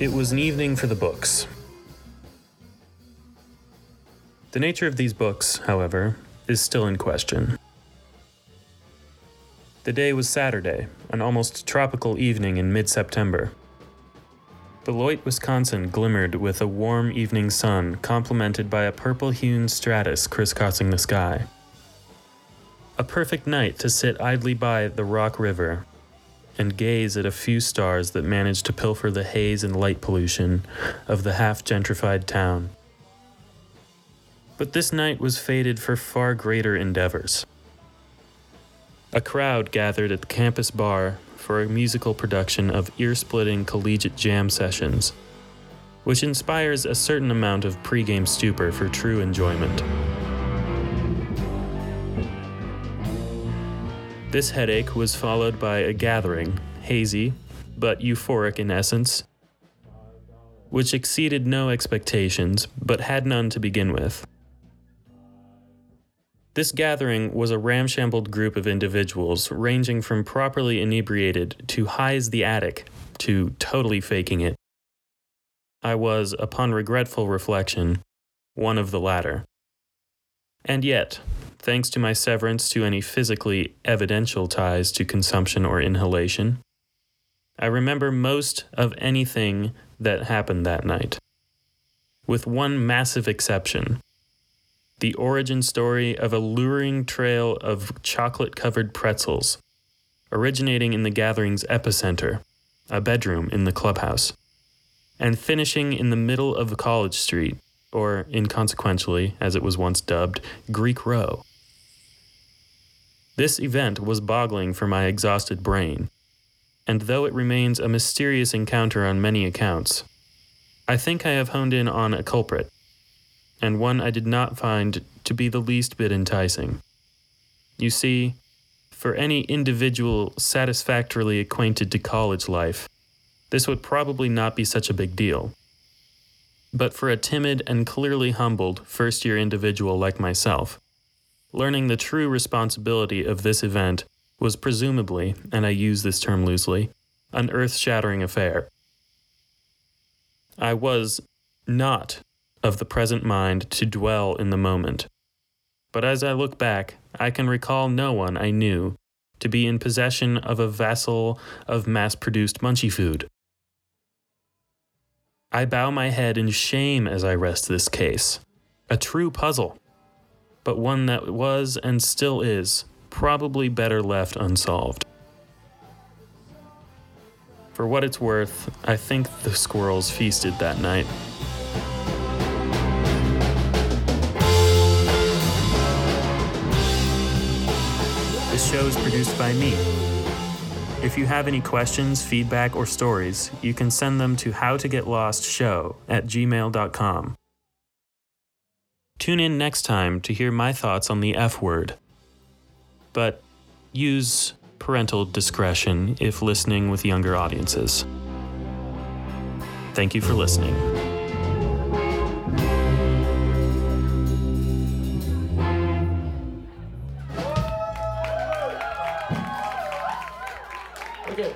It was an evening for the books. The nature of these books, however, is still in question. The day was Saturday, an almost tropical evening in mid September. Beloit, Wisconsin glimmered with a warm evening sun, complemented by a purple hewn stratus crisscrossing the sky. A perfect night to sit idly by the Rock River and gaze at a few stars that managed to pilfer the haze and light pollution of the half gentrified town. But this night was fated for far greater endeavors. A crowd gathered at the campus bar for a musical production of ear splitting collegiate jam sessions, which inspires a certain amount of pregame stupor for true enjoyment. This headache was followed by a gathering, hazy, but euphoric in essence, which exceeded no expectations, but had none to begin with. This gathering was a ramshambled group of individuals ranging from properly inebriated to high as the attic to totally faking it. I was, upon regretful reflection, one of the latter. And yet, thanks to my severance to any physically evidential ties to consumption or inhalation, I remember most of anything that happened that night. With one massive exception the origin story of a luring trail of chocolate covered pretzels, originating in the gathering's epicenter, a bedroom in the clubhouse, and finishing in the middle of College Street, or inconsequentially, as it was once dubbed, Greek Row. This event was boggling for my exhausted brain, and though it remains a mysterious encounter on many accounts, I think I have honed in on a culprit and one I did not find to be the least bit enticing. You see, for any individual satisfactorily acquainted to college life, this would probably not be such a big deal. But for a timid and clearly humbled first year individual like myself, learning the true responsibility of this event was presumably, and I use this term loosely, an earth shattering affair. I was not of the present mind to dwell in the moment. But as I look back, I can recall no one I knew to be in possession of a vessel of mass produced munchie food. I bow my head in shame as I rest this case. A true puzzle, but one that was and still is probably better left unsolved. For what it's worth, I think the squirrels feasted that night. This show is produced by me. If you have any questions, feedback, or stories, you can send them to howtogetlostshow at gmail.com. Tune in next time to hear my thoughts on the F word. But use parental discretion if listening with younger audiences. Thank you for listening. Okay.